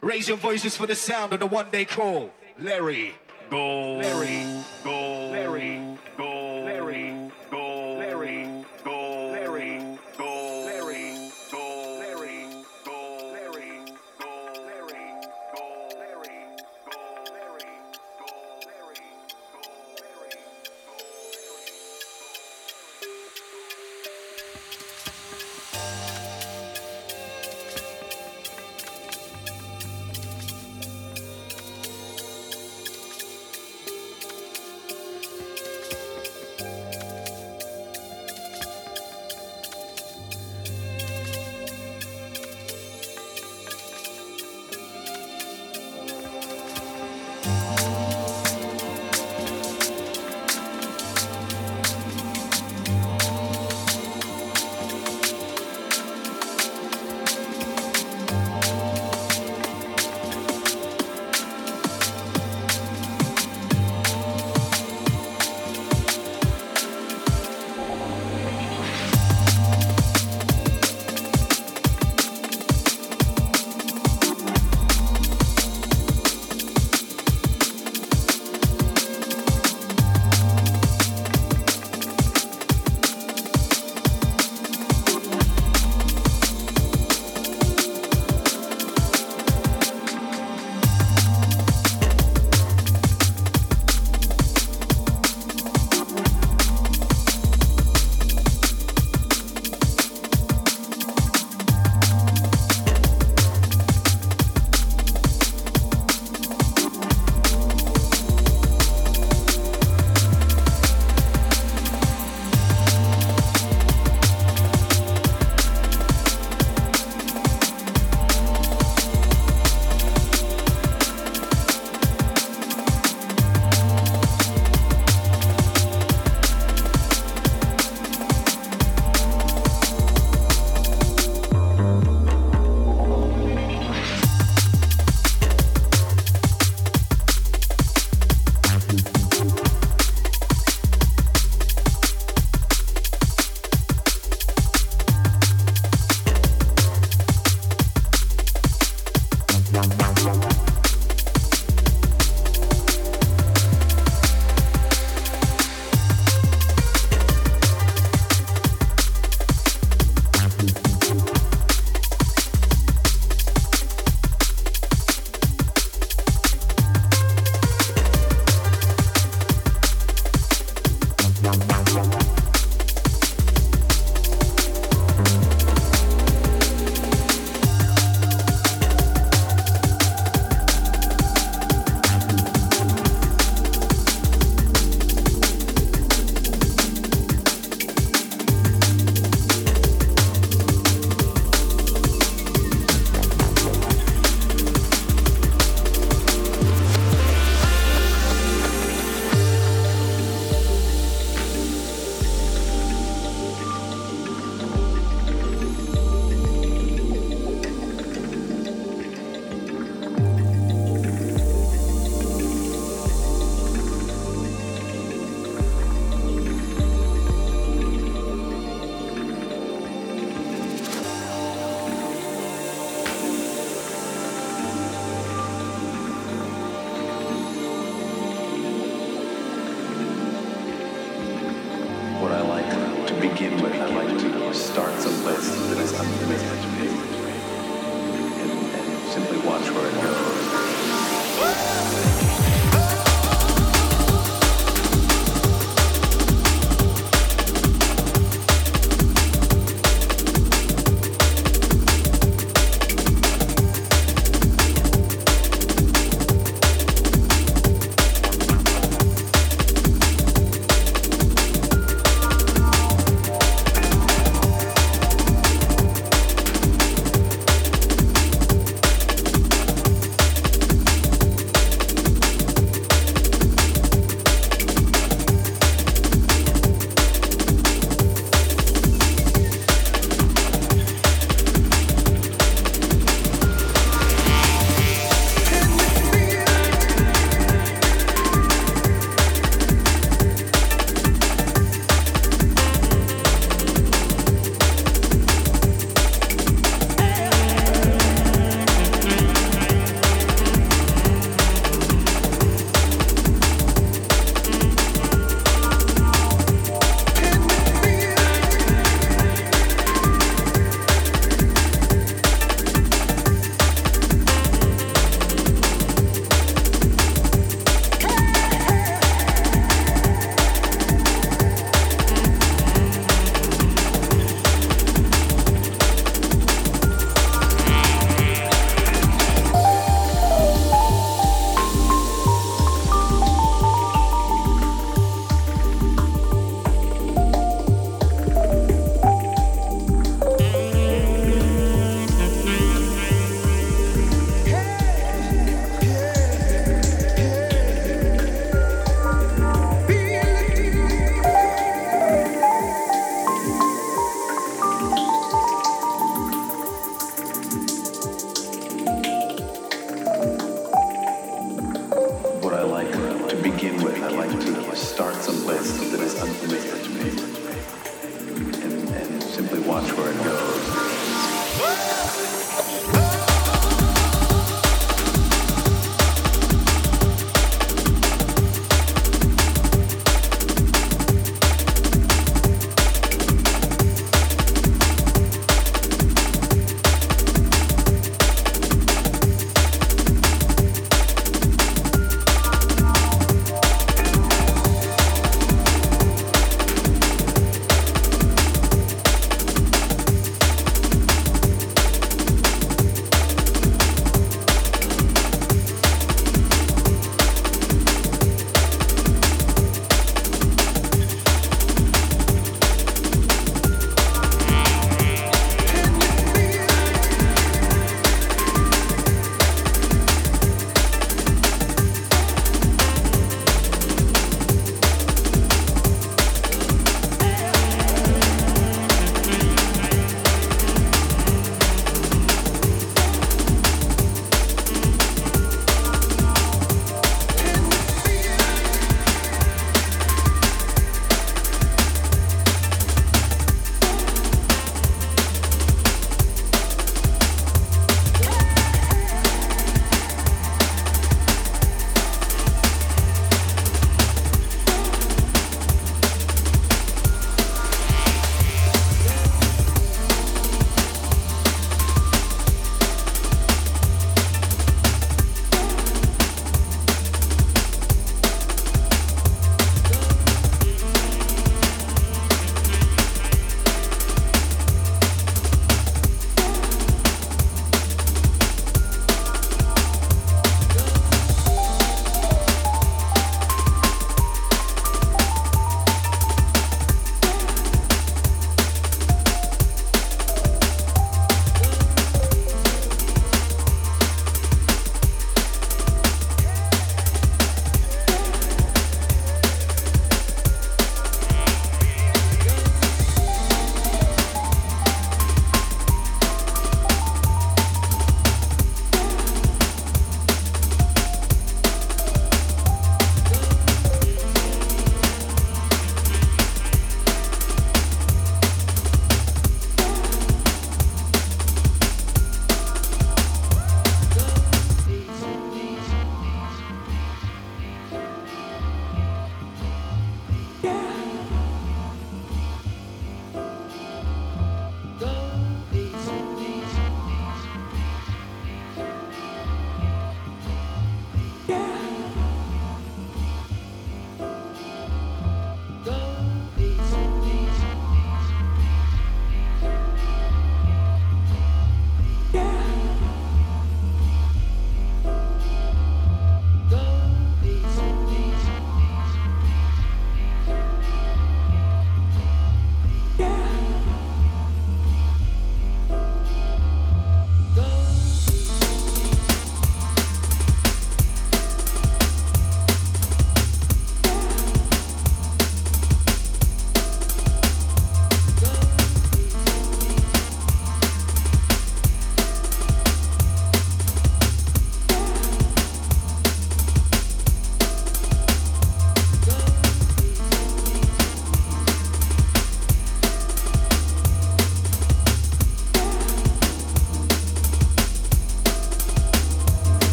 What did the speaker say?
Raise your voices for the sound of the one they call Larry. Go. Larry. Go. Larry.